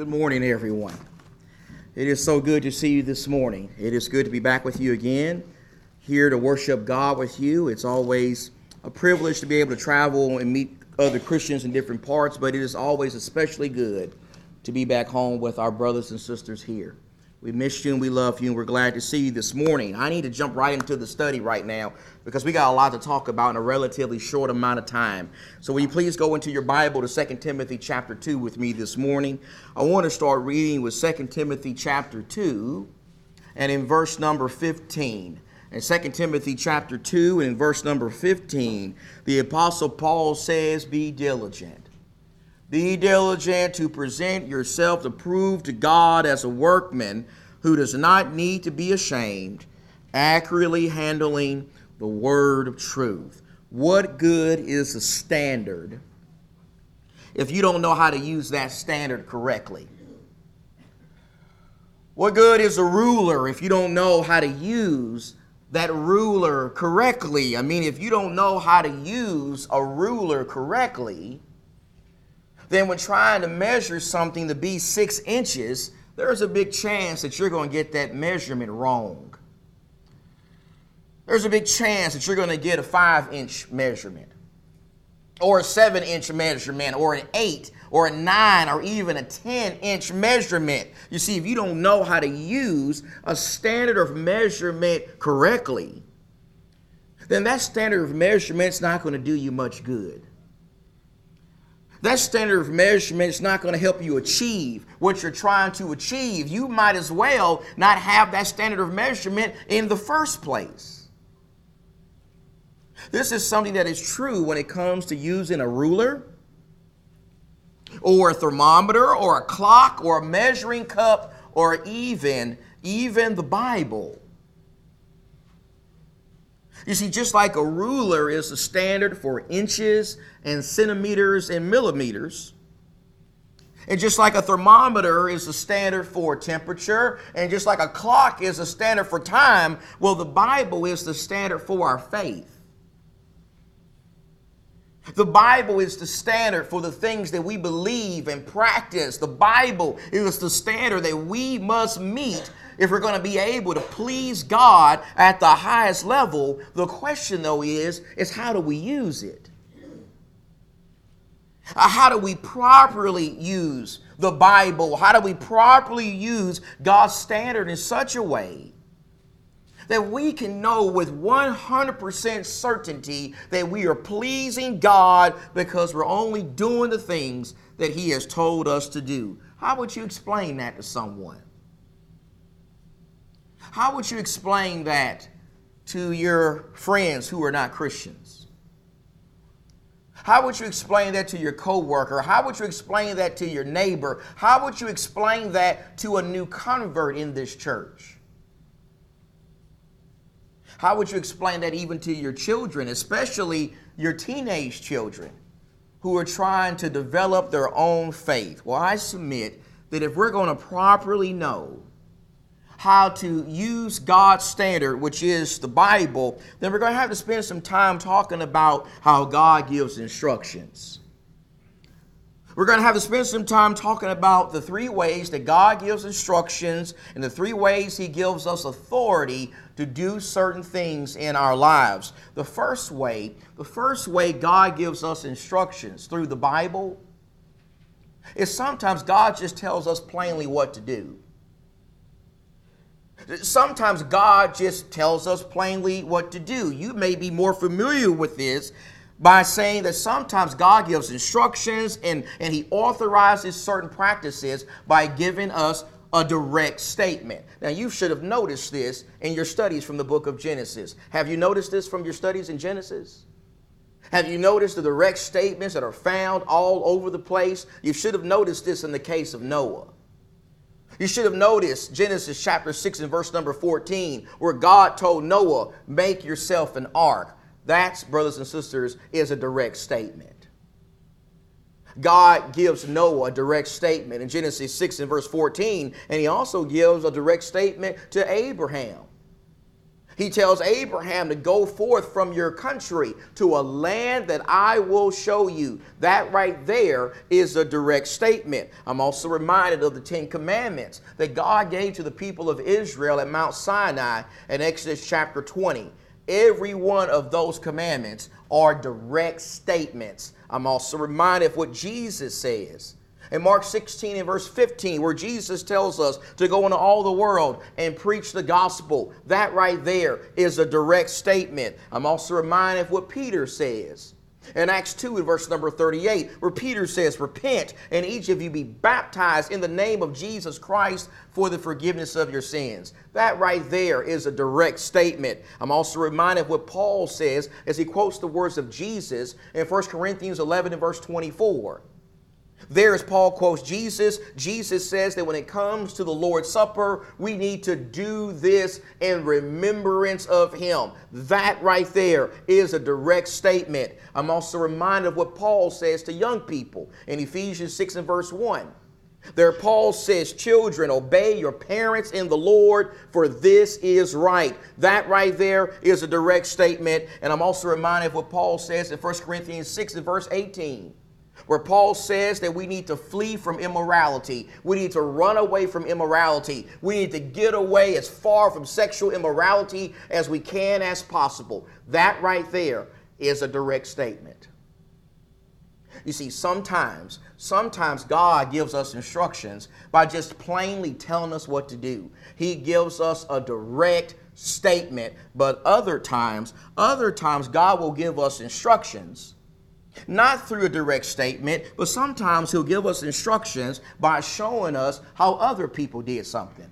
Good morning, everyone. It is so good to see you this morning. It is good to be back with you again, here to worship God with you. It's always a privilege to be able to travel and meet other Christians in different parts, but it is always especially good to be back home with our brothers and sisters here. We missed you and we love you, and we're glad to see you this morning. I need to jump right into the study right now because we got a lot to talk about in a relatively short amount of time. So, will you please go into your Bible to 2 Timothy chapter 2 with me this morning? I want to start reading with 2 Timothy chapter 2 and in verse number 15. In 2 Timothy chapter 2 and in verse number 15, the Apostle Paul says, Be diligent be diligent to present yourself approved to God as a workman who does not need to be ashamed, accurately handling the word of truth. What good is a standard if you don't know how to use that standard correctly? What good is a ruler if you don't know how to use that ruler correctly? I mean, if you don't know how to use a ruler correctly, then when trying to measure something to be six inches, there's a big chance that you're going to get that measurement wrong. There's a big chance that you're going to get a five inch measurement, or a seven inch measurement, or an eight, or a nine, or even a 10 inch measurement. You see, if you don't know how to use a standard of measurement correctly, then that standard of measurement is not going to do you much good. That standard of measurement is not going to help you achieve what you're trying to achieve. You might as well not have that standard of measurement in the first place. This is something that is true when it comes to using a ruler or a thermometer or a clock or a measuring cup or even even the Bible. You see, just like a ruler is a standard for inches and centimeters and millimeters, and just like a thermometer is a standard for temperature, and just like a clock is a standard for time, well, the Bible is the standard for our faith. The Bible is the standard for the things that we believe and practice. The Bible is the standard that we must meet if we're going to be able to please God at the highest level, the question though is, is how do we use it? Uh, how do we properly use the Bible? How do we properly use God's standard in such a way that we can know with 100% certainty that we are pleasing God because we're only doing the things that He has told us to do? How would you explain that to someone? How would you explain that to your friends who are not Christians? How would you explain that to your coworker? How would you explain that to your neighbor? How would you explain that to a new convert in this church? How would you explain that even to your children, especially your teenage children who are trying to develop their own faith? Well, I submit that if we're going to properly know how to use God's standard, which is the Bible, then we're going to have to spend some time talking about how God gives instructions. We're going to have to spend some time talking about the three ways that God gives instructions and the three ways He gives us authority to do certain things in our lives. The first way, the first way God gives us instructions through the Bible is sometimes God just tells us plainly what to do. Sometimes God just tells us plainly what to do. You may be more familiar with this by saying that sometimes God gives instructions and, and He authorizes certain practices by giving us a direct statement. Now, you should have noticed this in your studies from the book of Genesis. Have you noticed this from your studies in Genesis? Have you noticed the direct statements that are found all over the place? You should have noticed this in the case of Noah. You should have noticed Genesis chapter 6 and verse number 14, where God told Noah, Make yourself an ark. That's, brothers and sisters, is a direct statement. God gives Noah a direct statement in Genesis 6 and verse 14, and he also gives a direct statement to Abraham. He tells Abraham to go forth from your country to a land that I will show you. That right there is a direct statement. I'm also reminded of the Ten Commandments that God gave to the people of Israel at Mount Sinai in Exodus chapter 20. Every one of those commandments are direct statements. I'm also reminded of what Jesus says in Mark 16 and verse 15, where Jesus tells us to go into all the world and preach the gospel. That right there is a direct statement. I'm also reminded of what Peter says. In Acts 2 in verse number 38, where Peter says, Repent and each of you be baptized in the name of Jesus Christ for the forgiveness of your sins. That right there is a direct statement. I'm also reminded of what Paul says as he quotes the words of Jesus in 1 Corinthians 11 and verse 24. There, as Paul quotes Jesus, Jesus says that when it comes to the Lord's Supper, we need to do this in remembrance of Him. That right there is a direct statement. I'm also reminded of what Paul says to young people in Ephesians 6 and verse 1. There, Paul says, Children, obey your parents in the Lord, for this is right. That right there is a direct statement. And I'm also reminded of what Paul says in 1 Corinthians 6 and verse 18 where Paul says that we need to flee from immorality. We need to run away from immorality. We need to get away as far from sexual immorality as we can as possible. That right there is a direct statement. You see, sometimes, sometimes God gives us instructions by just plainly telling us what to do. He gives us a direct statement, but other times, other times God will give us instructions not through a direct statement, but sometimes he'll give us instructions by showing us how other people did something.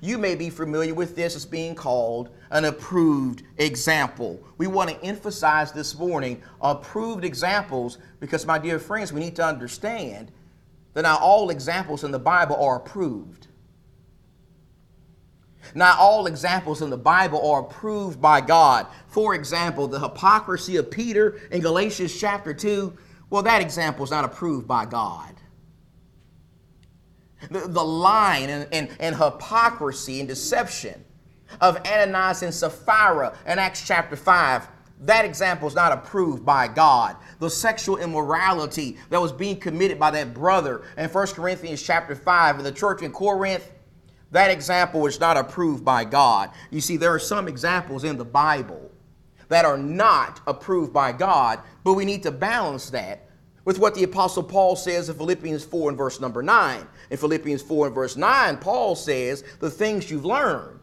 You may be familiar with this as being called an approved example. We want to emphasize this morning approved examples because, my dear friends, we need to understand that not all examples in the Bible are approved. Not all examples in the Bible are approved by God. For example, the hypocrisy of Peter in Galatians chapter 2, well, that example is not approved by God. The, the lying and, and, and hypocrisy and deception of Ananias and Sapphira in Acts chapter 5, that example is not approved by God. The sexual immorality that was being committed by that brother in 1 Corinthians chapter 5 in the church in Corinth, that example is not approved by God. You see, there are some examples in the Bible that are not approved by God, but we need to balance that with what the Apostle Paul says in Philippians 4 and verse number 9. In Philippians 4 and verse 9, Paul says, The things you've learned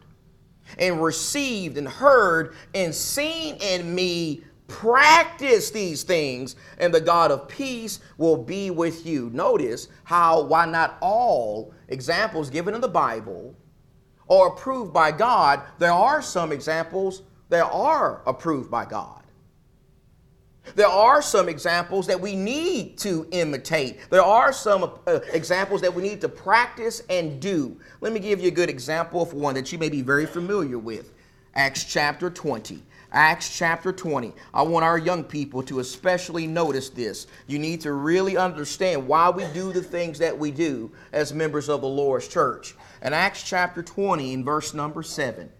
and received and heard and seen in me Practice these things, and the God of peace will be with you. Notice how, why not all examples given in the Bible are approved by God, there are some examples that are approved by God. There are some examples that we need to imitate. There are some uh, examples that we need to practice and do. Let me give you a good example of one that you may be very familiar with Acts chapter 20. Acts chapter 20. I want our young people to especially notice this. You need to really understand why we do the things that we do as members of the Lord's church. In Acts chapter 20, in verse number 7,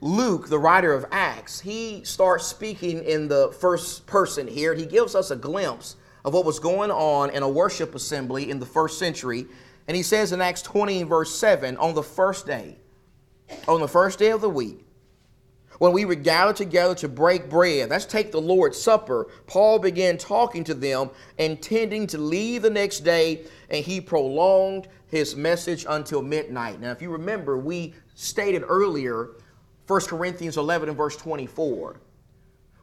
Luke, the writer of Acts, he starts speaking in the first person here. He gives us a glimpse of what was going on in a worship assembly in the first century. And he says in Acts 20, verse 7, on the first day, on the first day of the week, when we were gathered together to break bread, that's take the Lord's Supper, Paul began talking to them, intending to leave the next day, and he prolonged his message until midnight. Now, if you remember, we stated earlier 1 Corinthians 11 and verse 24,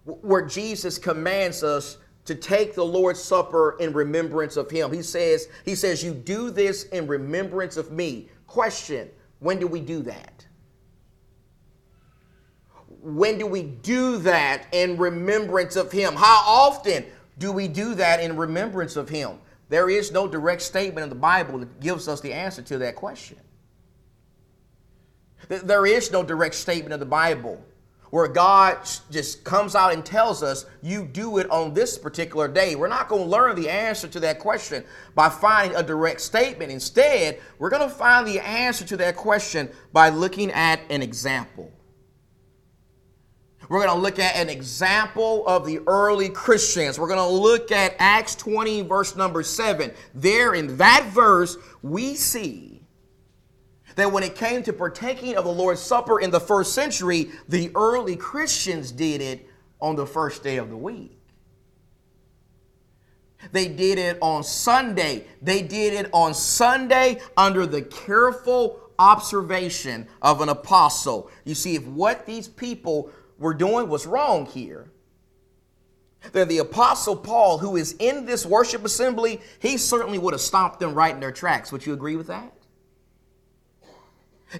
where Jesus commands us to take the Lord's Supper in remembrance of him. He says, he says, You do this in remembrance of me. Question, when do we do that? When do we do that in remembrance of Him? How often do we do that in remembrance of Him? There is no direct statement in the Bible that gives us the answer to that question. There is no direct statement in the Bible where God just comes out and tells us, you do it on this particular day. We're not going to learn the answer to that question by finding a direct statement. Instead, we're going to find the answer to that question by looking at an example. We're going to look at an example of the early Christians. We're going to look at Acts 20, verse number 7. There in that verse, we see that when it came to partaking of the Lord's Supper in the first century, the early Christians did it on the first day of the week. They did it on Sunday. They did it on Sunday under the careful observation of an apostle. You see, if what these people were doing was wrong here, then the apostle Paul, who is in this worship assembly, he certainly would have stopped them right in their tracks. Would you agree with that?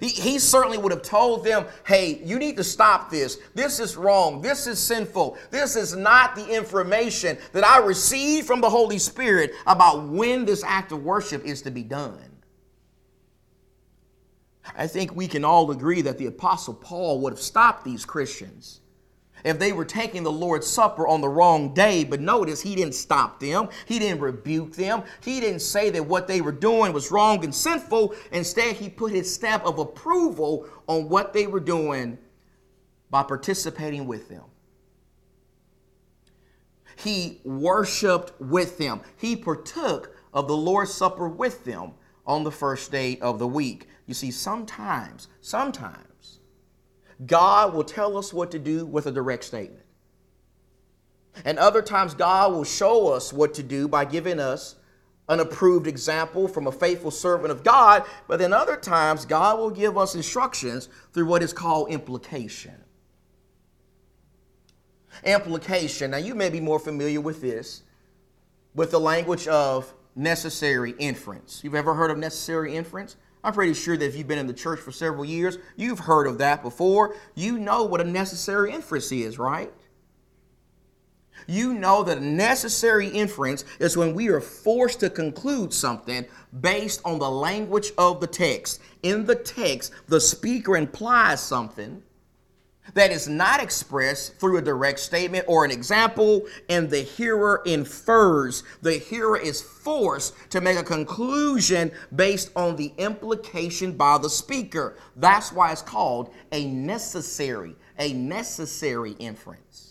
He, he, certainly would have told them, hey, you need to stop this. This is wrong. This is sinful. This is not the information that I received from the Holy Spirit about when this act of worship is to be done. I think we can all agree that the Apostle Paul would have stopped these Christians if they were taking the Lord's Supper on the wrong day. But notice he didn't stop them, he didn't rebuke them, he didn't say that what they were doing was wrong and sinful. Instead, he put his stamp of approval on what they were doing by participating with them. He worshiped with them. He partook of the Lord's Supper with them on the first day of the week. You see, sometimes, sometimes, God will tell us what to do with a direct statement. And other times, God will show us what to do by giving us an approved example from a faithful servant of God. But then other times, God will give us instructions through what is called implication. Implication. Now, you may be more familiar with this, with the language of necessary inference. You've ever heard of necessary inference? I'm pretty sure that if you've been in the church for several years, you've heard of that before. You know what a necessary inference is, right? You know that a necessary inference is when we are forced to conclude something based on the language of the text. In the text, the speaker implies something that is not expressed through a direct statement or an example, and the hearer infers. The hearer is forced to make a conclusion based on the implication by the speaker. That's why it's called a necessary, a necessary inference.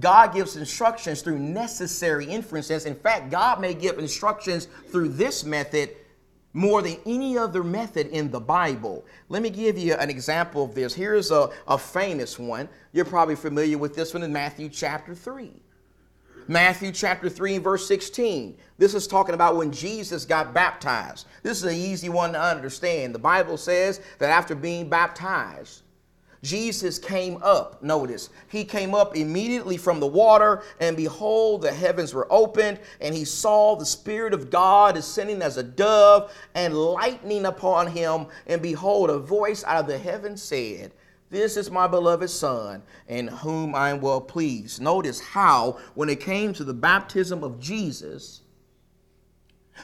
God gives instructions through necessary inferences. In fact, God may give instructions through this method more than any other method in the Bible. Let me give you an example of this. Here's a, a famous one. You're probably familiar with this one in Matthew chapter 3. Matthew chapter 3 verse 16. This is talking about when Jesus got baptized. This is an easy one to understand. The Bible says that after being baptized, Jesus came up. Notice, he came up immediately from the water, and behold, the heavens were opened, and he saw the Spirit of God descending as a dove and lightning upon him. And behold, a voice out of the heaven said, this is my beloved Son, in whom I am well pleased. Notice how, when it came to the baptism of Jesus,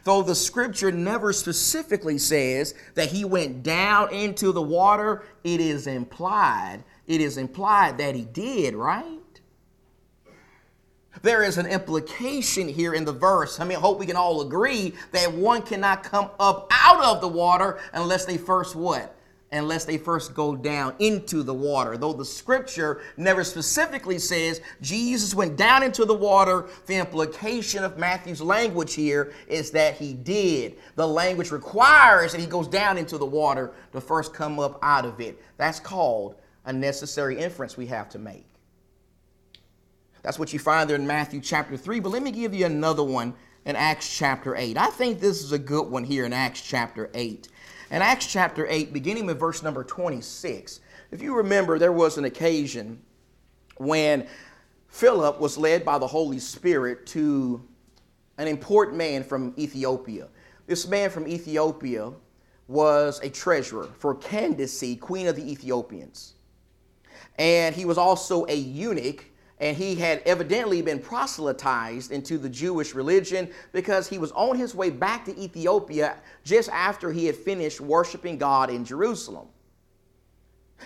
Though the scripture never specifically says that he went down into the water, it is implied. It is implied that he did, right? There is an implication here in the verse. I mean, I hope we can all agree that one cannot come up out of the water unless they first what? Unless they first go down into the water. Though the scripture never specifically says Jesus went down into the water, the implication of Matthew's language here is that he did. The language requires that he goes down into the water to first come up out of it. That's called a necessary inference we have to make. That's what you find there in Matthew chapter 3. But let me give you another one in Acts chapter 8. I think this is a good one here in Acts chapter 8. In Acts chapter 8, beginning with verse number 26, if you remember, there was an occasion when Philip was led by the Holy Spirit to an important man from Ethiopia. This man from Ethiopia was a treasurer for Candace, queen of the Ethiopians. And he was also a eunuch and he had evidently been proselytized into the Jewish religion because he was on his way back to Ethiopia just after he had finished worshiping God in Jerusalem.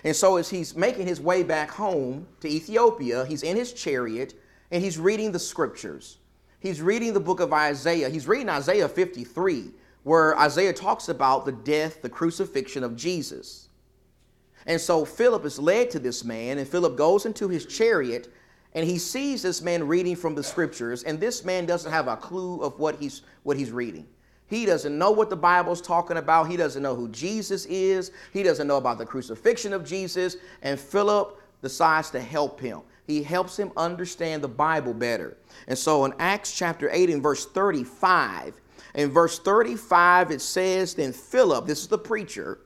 And so, as he's making his way back home to Ethiopia, he's in his chariot and he's reading the scriptures. He's reading the book of Isaiah. He's reading Isaiah 53, where Isaiah talks about the death, the crucifixion of Jesus. And so Philip is led to this man, and Philip goes into his chariot and he sees this man reading from the scriptures, and this man doesn't have a clue of what he's what he's reading. He doesn't know what the Bible's talking about. He doesn't know who Jesus is. He doesn't know about the crucifixion of Jesus. And Philip decides to help him. He helps him understand the Bible better. And so in Acts chapter 8 and verse 35, in verse 35 it says, Then Philip, this is the preacher,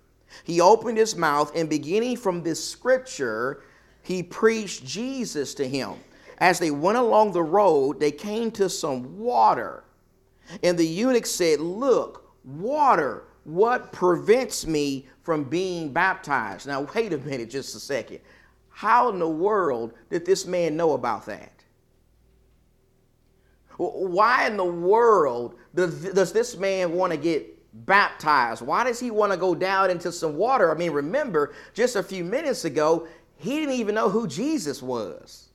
he opened his mouth, and beginning from this scripture, he preached Jesus to him. As they went along the road, they came to some water. And the eunuch said, Look, water, what prevents me from being baptized? Now, wait a minute, just a second. How in the world did this man know about that? Why in the world does, this man want to get baptized? Why does he want to go down into some water? I mean, remember, just a few minutes ago, he didn't even know who Jesus was.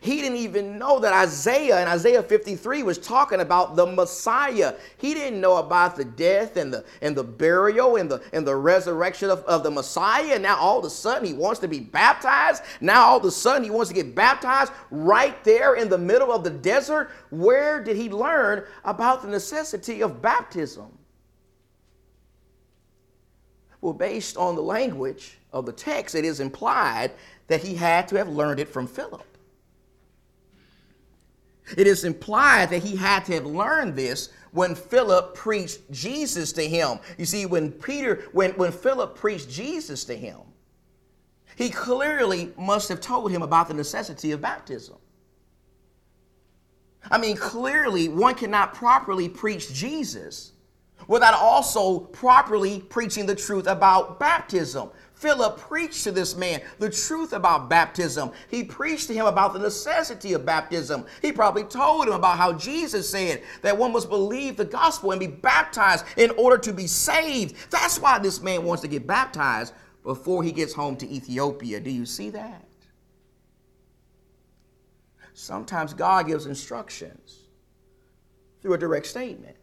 He didn't even know that Isaiah in Isaiah 53 was talking about the Messiah. He didn't know about the death and the and the burial and the and the resurrection of, of the Messiah. And now all of a sudden he wants to be baptized. Now all of a sudden he wants to get baptized right there in the middle of the desert. Where did he learn about the necessity of baptism? Well, based on the language of the text, it is implied that he had to have learned it from Philip. It is implied that he had to have learned this when Philip preached Jesus to him. You see, when Peter, when, when Philip preached Jesus to him, he clearly must have told him about the necessity of baptism. I mean, clearly, one cannot properly preach Jesus without also properly preaching the truth about baptism. Philip preached to this man the truth about baptism. He preached to him about the necessity of baptism. He probably told him about how Jesus said that one must believe the gospel and be baptized in order to be saved. That's why this man wants to get baptized before he gets home to Ethiopia. Do you see that? Sometimes God gives instructions through a direct statement.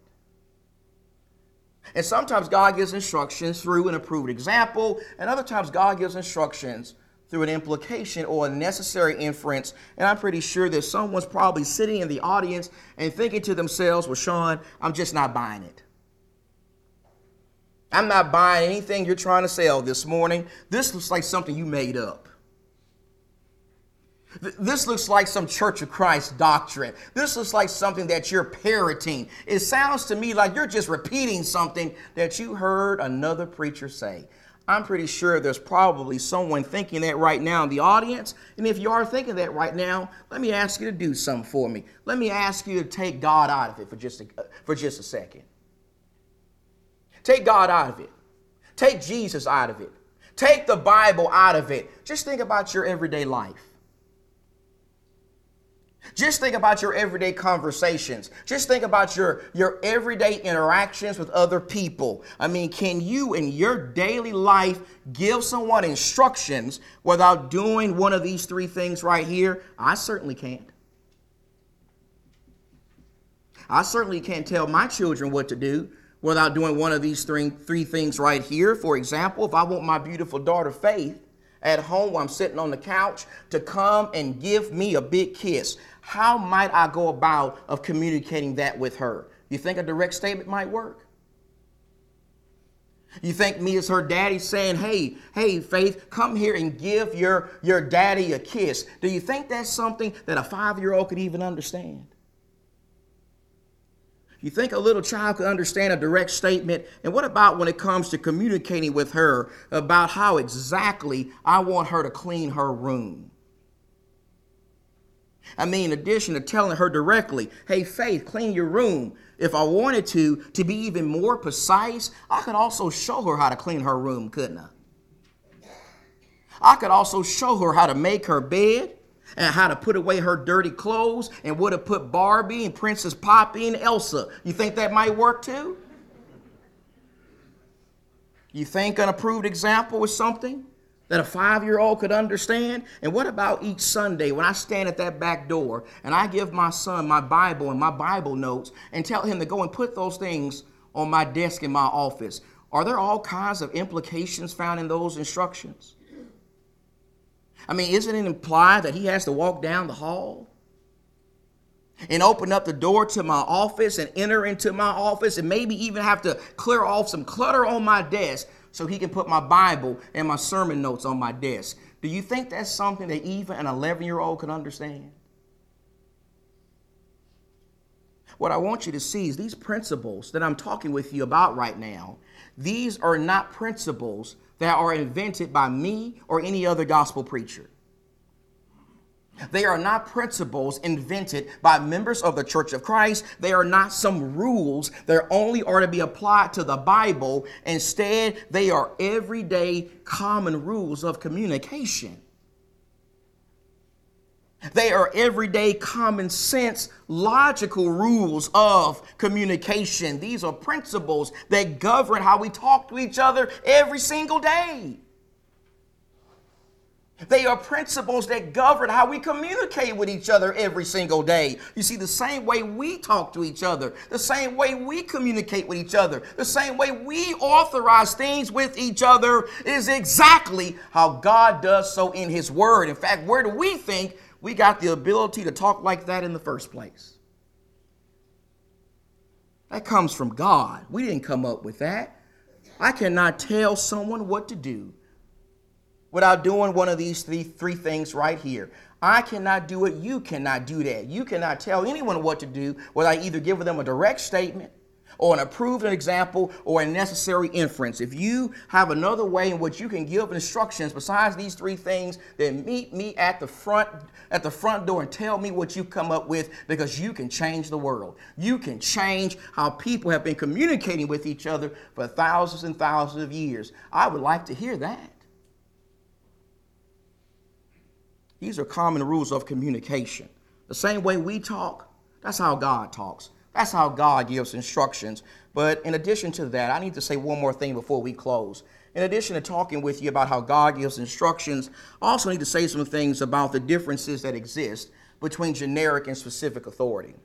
And sometimes God gives instructions through an approved example, and other times God gives instructions through an implication or a necessary inference. And I'm pretty sure that someone's probably sitting in the audience and thinking to themselves, well, Sean, I'm just not buying it. I'm not buying anything you're trying to sell this morning. This looks like something you made up. This looks like some Church of Christ doctrine. This looks like something that you're parroting. It sounds to me like you're just repeating something that you heard another preacher say. I'm pretty sure there's probably someone thinking that right now in the audience. And if you are thinking that right now, let me ask you to do something for me. Let me ask you to take God out of it for just a, for just a second. Take God out of it. Take Jesus out of it. Take the Bible out of it. Just think about your everyday life. Just think about your everyday conversations. Just think about your, your everyday interactions with other people. I mean, can you in your daily life give someone instructions without doing one of these three things right here? I certainly can't. I certainly can't tell my children what to do without doing one of these three, three things right here. For example, if I want my beautiful daughter Faith at home while I'm sitting on the couch to come and give me a big kiss, how might I go about of communicating that with her? You think a direct statement might work? You think me as her daddy saying, hey, hey, Faith, come here and give your, your daddy a kiss. Do you think that's something that a five-year-old could even understand? You think a little child could understand a direct statement? And what about when it comes to communicating with her about how exactly I want her to clean her room? I mean, in addition to telling her directly, hey, Faith, clean your room. If I wanted to, to be even more precise, I could also show her how to clean her room, couldn't I? I could also show her how to make her bed and how to put away her dirty clothes and would have put Barbie and Princess Poppy and Elsa. You think that might work too? You think an approved example is something that a five year old could understand? And what about each Sunday when I stand at that back door and I give my son my Bible and my Bible notes and tell him to go and put those things on my desk in my office? Are there all kinds of implications found in those instructions? I mean, isn't it implied that he has to walk down the hall and open up the door to my office and enter into my office and maybe even have to clear off some clutter on my desk so he can put my Bible and my sermon notes on my desk? Do you think that's something that even an 11 year old can understand? What I want you to see is these principles that I'm talking with you about right now, these are not principles that are invented by me or any other gospel preacher. They are not principles invented by members of the Church of Christ. They are not some rules that only are to be applied to the Bible. Instead, they are everyday common rules of communication. They are everyday common sense, logical rules of communication. These are principles that govern how we talk to each other every single day. They are principles that govern how we communicate with each other every single day. You see, the same way we talk to each other, the same way we communicate with each other, the same way we authorize things with each other is exactly how God does so in His Word. In fact, where do we think we got the ability to talk like that in the first place. That comes from God. We didn't come up with that. I cannot tell someone what to do without doing one of these three, three things right here. I cannot do it. You cannot do that. You cannot tell anyone what to do without either giving them a direct statement or an approved example or a necessary inference. If you have another way in which you can give instructions besides these three things, then meet me at the front at the front door and tell me what you come up with because you can change the world. You can change how people have been communicating with each other for thousands and thousands of years. I would like to hear that. These are common rules of communication. The same way we talk, that's how God talks. That's how God gives instructions. But in addition to that, I need to say one more thing before we close. In addition to talking with you about how God gives instructions, I also need to say some things about the differences that exist between generic and specific authority.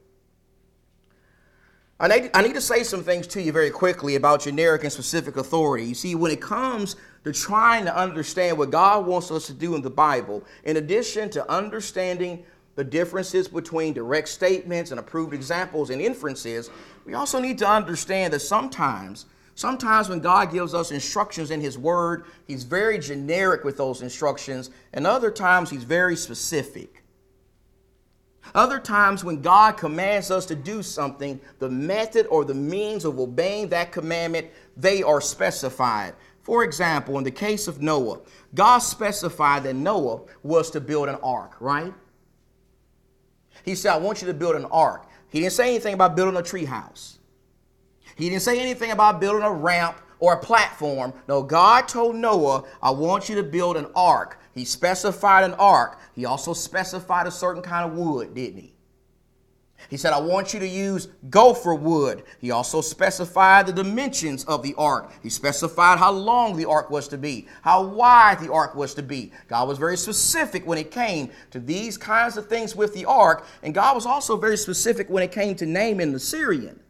I need, to say some things to you very quickly about generic and specific authority. You see, when it comes to trying to understand what God wants us to do in the Bible, in addition to understanding the differences between direct statements and approved examples and inferences, we also need to understand that sometimes, sometimes when God gives us instructions in His Word, He's very generic with those instructions, and other times He's very specific. Other times, when God commands us to do something, the method or the means of obeying that commandment, they are specified. For example, in the case of Noah, God specified that Noah was to build an ark, right? He said, I want you to build an ark. He didn't say anything about building a treehouse. He didn't say anything about building a ramp or a platform. No, God told Noah, I want you to build an ark. He specified an ark. He also specified a certain kind of wood, didn't he? He said, I want you to use gopher wood. He also specified the dimensions of the ark. He specified how long the ark was to be, how wide the ark was to be. God was very specific when it came to these kinds of things with the ark, and God was also very specific when it came to Naaman the Syrian.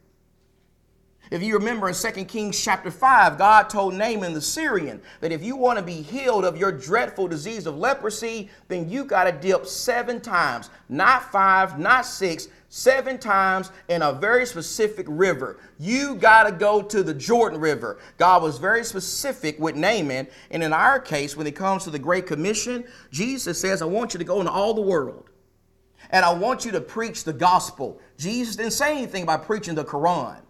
If you remember in 2 Kings chapter 5, God told Naaman the Syrian that if you want to be healed of your dreadful disease of leprosy, then you got to dip seven times, not five, not six, seven times in a very specific river. You got to go to the Jordan River. God was very specific with Naaman. And in our case, when it comes to the Great Commission, Jesus says, I want you to go into all the world. And I want you to preach the gospel. Jesus didn't say anything about preaching the Quran.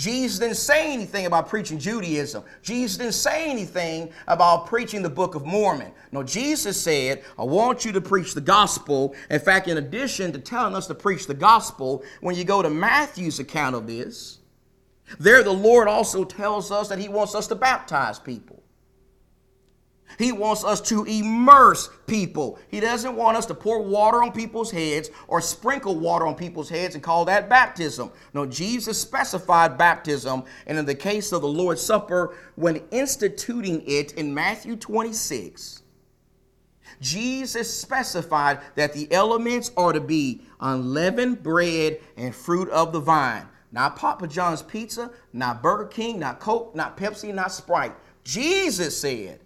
Jesus didn't say anything about preaching Judaism. Jesus didn't say anything about preaching the Book of Mormon. No, Jesus said, I want you to preach the gospel. In fact, in addition to telling us to preach the gospel, when you go to Matthew's account of this, there the Lord also tells us that He wants us to baptize people. He wants us to immerse people. He doesn't want us to pour water on people's heads or sprinkle water on people's heads and call that baptism. No, Jesus specified baptism. And in the case of the Lord's Supper, when instituting it in Matthew 26, Jesus specified that the elements are to be unleavened bread and fruit of the vine. Not Papa John's Pizza, not Burger King, not Coke, not Pepsi, not Sprite. Jesus said,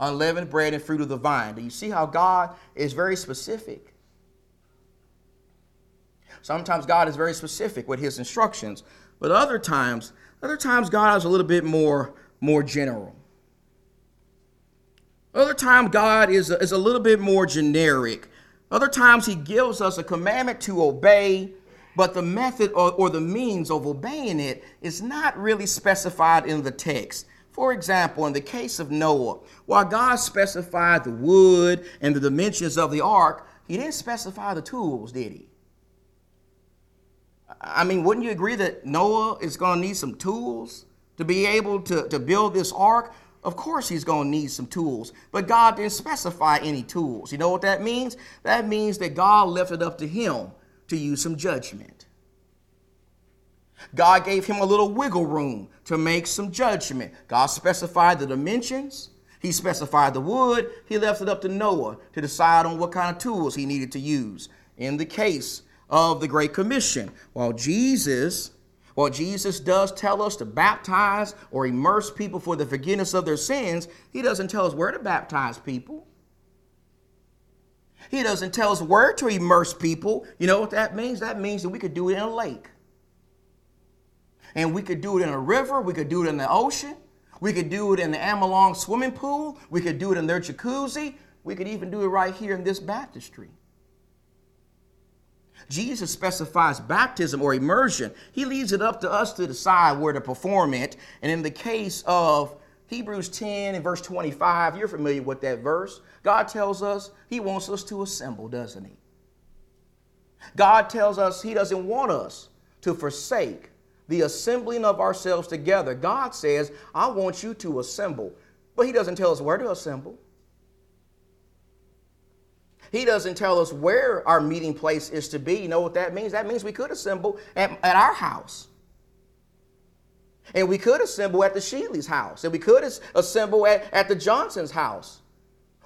unleavened bread and fruit of the vine. Do you see how God is very specific? Sometimes God is very specific with his instructions, but other times, other times God is a little bit more, more general. Other times God is a, is a little bit more generic. Other times he gives us a commandment to obey, but the method or, or the means of obeying it is not really specified in the text. For example, in the case of Noah, while God specified the wood and the dimensions of the ark, he didn't specify the tools, did he? I mean, wouldn't you agree that Noah is going to need some tools to be able to, to build this ark? Of course, he's going to need some tools, but God didn't specify any tools. You know what that means? That means that God left it up to him to use some judgment. God gave him a little wiggle room to make some judgment. God specified the dimensions, He specified the wood, He left it up to Noah to decide on what kind of tools he needed to use. In the case of the Great Commission, while Jesus while Jesus does tell us to baptize or immerse people for the forgiveness of their sins, he doesn't tell us where to baptize people. He doesn't tell us where to immerse people. You know what that means? That means that we could do it in a lake. And we could do it in a river, we could do it in the ocean, we could do it in the Amelong swimming pool, we could do it in their jacuzzi, we could even do it right here in this baptistry. Jesus specifies baptism or immersion. He leaves it up to us to decide where to perform it. And in the case of Hebrews 10 and verse 25, you're familiar with that verse. God tells us he wants us to assemble, doesn't he? God tells us he doesn't want us to forsake the assembling of ourselves together. God says, I want you to assemble. But he doesn't tell us where to assemble. He doesn't tell us where our meeting place is to be. You know what that means? That means we could assemble at, at our house. And we could assemble at the Sheely's house. And we could assemble at, at the Johnson's house.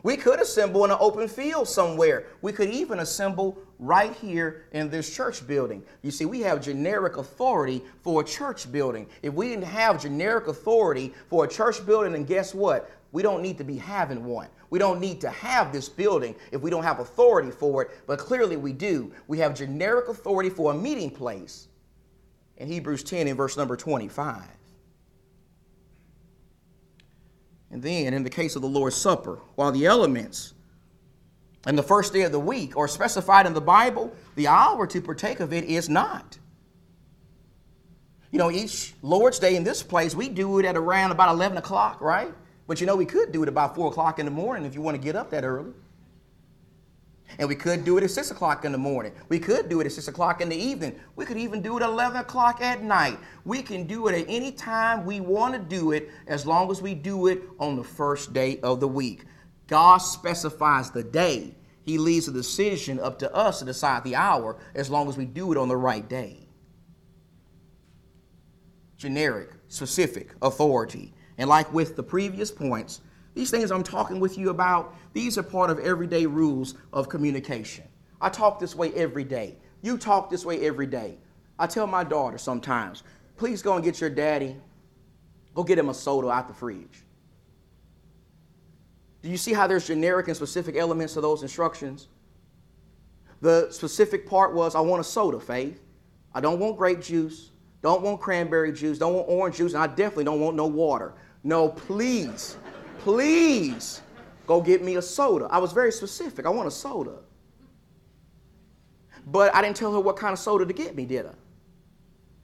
We could assemble in an open field somewhere. We could even assemble right here in this church building. You see, we have generic authority for a church building. If we didn't have generic authority for a church building, then guess what? We don't need to be having one. We don't need to have this building if we don't have authority for it, but clearly we do. We have generic authority for a meeting place in Hebrews 10 in verse number 25. And then, in the case of the Lord's Supper, while the elements and the first day of the week or specified in the Bible, the hour to partake of it is not. You know, each Lord's Day in this place, we do it at around about 11 o'clock, right? But you know, we could do it about 4 o'clock in the morning if you want to get up that early. And we could do it at 6 o'clock in the morning. We could do it at 6 o'clock in the evening. We could even do it at 11 o'clock at night. We can do it at any time we want to do it as long as we do it on the first day of the week. God specifies the day. He leaves the decision up to us to decide the hour as long as we do it on the right day. Generic, specific authority. And like with the previous points, these things I'm talking with you about, these are part of everyday rules of communication. I talk this way every day. You talk this way every day. I tell my daughter sometimes, please go and get your daddy, go get him a soda out the fridge. Do you see how there's generic and specific elements to those instructions? The specific part was, I want a soda, Faith. I don't want grape juice, don't want cranberry juice, don't want orange juice, and I definitely don't want no water. No, please, please go get me a soda. I was very specific. I want a soda. But I didn't tell her what kind of soda to get me, did I?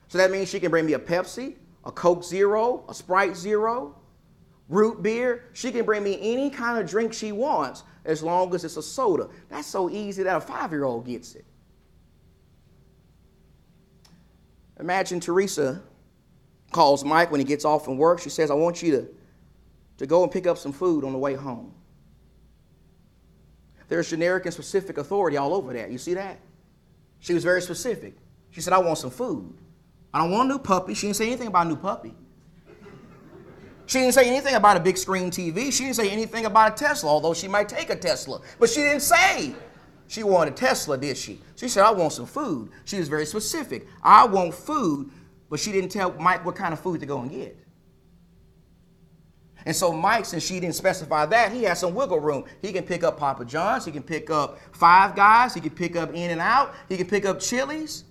So that means she can bring me a Pepsi, a Coke Zero, a Sprite Zero, root beer. She can bring me any kind of drink she wants as long as it's a soda. That's so easy that a five year old gets it. Imagine Teresa calls Mike when he gets off from work. She says, I want you to to go and pick up some food on the way home. There's generic and specific authority all over that. You see that? She was very specific. She said, I want some food. I don't want a new puppy. She didn't say anything about a new puppy. She didn't say anything about a big screen TV. She didn't say anything about a Tesla, although she might take a Tesla. But she didn't say she wanted a Tesla, did she? She said, I want some food. She was very specific. I want food, but she didn't tell Mike what kind of food to go and get. And so Mike, since she didn't specify that, he has some wiggle room. He can pick up Papa John's, he can pick up Five Guys, he can pick up In and Out, he can pick up Chili's,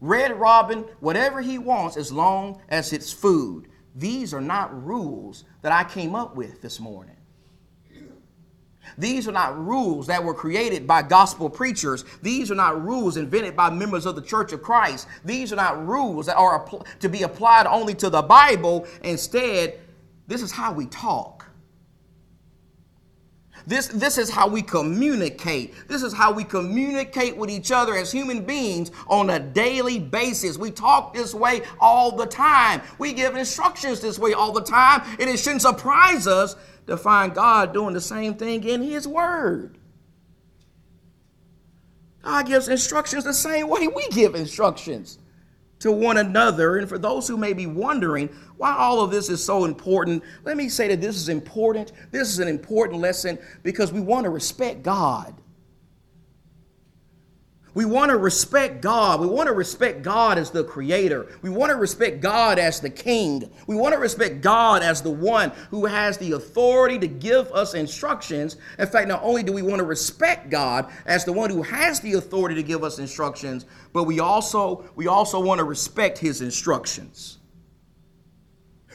Red Robin, whatever he wants as long as it's food. These are not rules that I came up with this morning. These are not rules that were created by gospel preachers. These are not rules invented by members of the Church of Christ. These are not rules that are to be applied only to the Bible. Instead, this is how we talk. This, this is how we communicate. This is how we communicate with each other as human beings on a daily basis. We talk this way all the time. We give instructions this way all the time. And it shouldn't surprise us to find God doing the same thing in His Word. God gives instructions the same way we give instructions to one another. And for those who may be wondering why all of this is so important, let me say that this is important. This is an important lesson because we want to respect God. We want to respect God. We want to respect God as the creator. We want to respect God as the king. We want to respect God as the one who has the authority to give us instructions. In fact, not only do we want to respect God as the one who has the authority to give us instructions, but we also we also want to respect his instructions.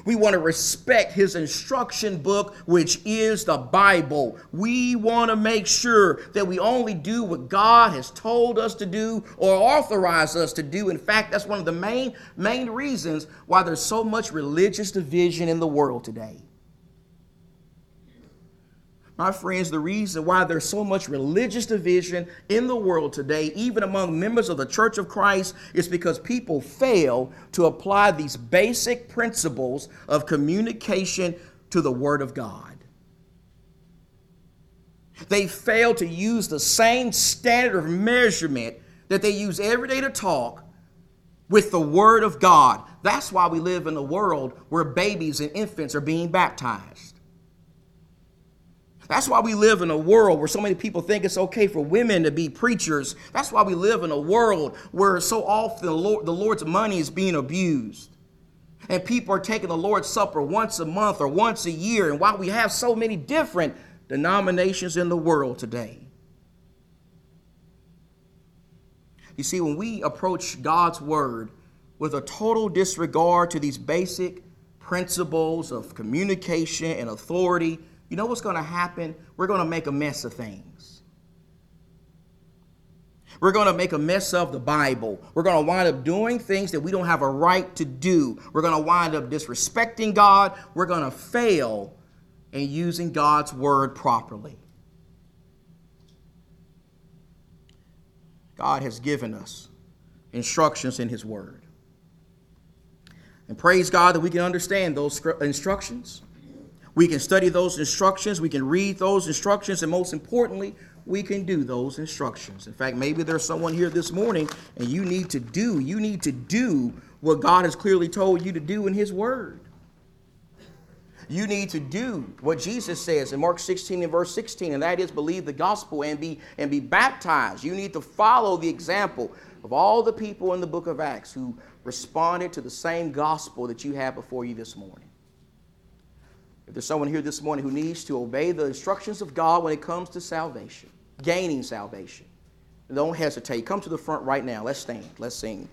We want to respect his instruction book, which is the Bible. We want to make sure that we only do what God has told us to do or authorized us to do. In fact, that's one of the main, main reasons why there's so much religious division in the world today. My friends, the reason why there's so much religious division in the world today, even among members of the Church of Christ, is because people fail to apply these basic principles of communication to the Word of God. They fail to use the same standard of measurement that they use every day to talk with the Word of God. That's why we live in a world where babies and infants are being baptized. That's why we live in a world where so many people think it's okay for women to be preachers. That's why we live in a world where so often the, Lord, the Lord's money is being abused. And people are taking the Lord's Supper once a month or once a year. And why we have so many different denominations in the world today. You see, when we approach God's Word with a total disregard to these basic principles of communication and authority, you know what's going to happen? We're going to make a mess of things. We're going to make a mess of the Bible. We're going to wind up doing things that we don't have a right to do. We're going to wind up disrespecting God. We're going to fail in using God's word properly. God has given us instructions in His word. And praise God that we can understand those instructions we can study those instructions, we can read those instructions, and most importantly, we can do those instructions. In fact, maybe there's someone here this morning and you need to do, you need to do what God has clearly told you to do in His Word. You need to do what Jesus says in Mark 16 and verse 16, and that is believe the gospel and be and be baptized. You need to follow the example of all the people in the book of Acts who responded to the same gospel that you have before you this morning. If there's someone here this morning who needs to obey the instructions of God when it comes to salvation, gaining salvation, don't hesitate. Come to the front right now. Let's stand. Let's sing.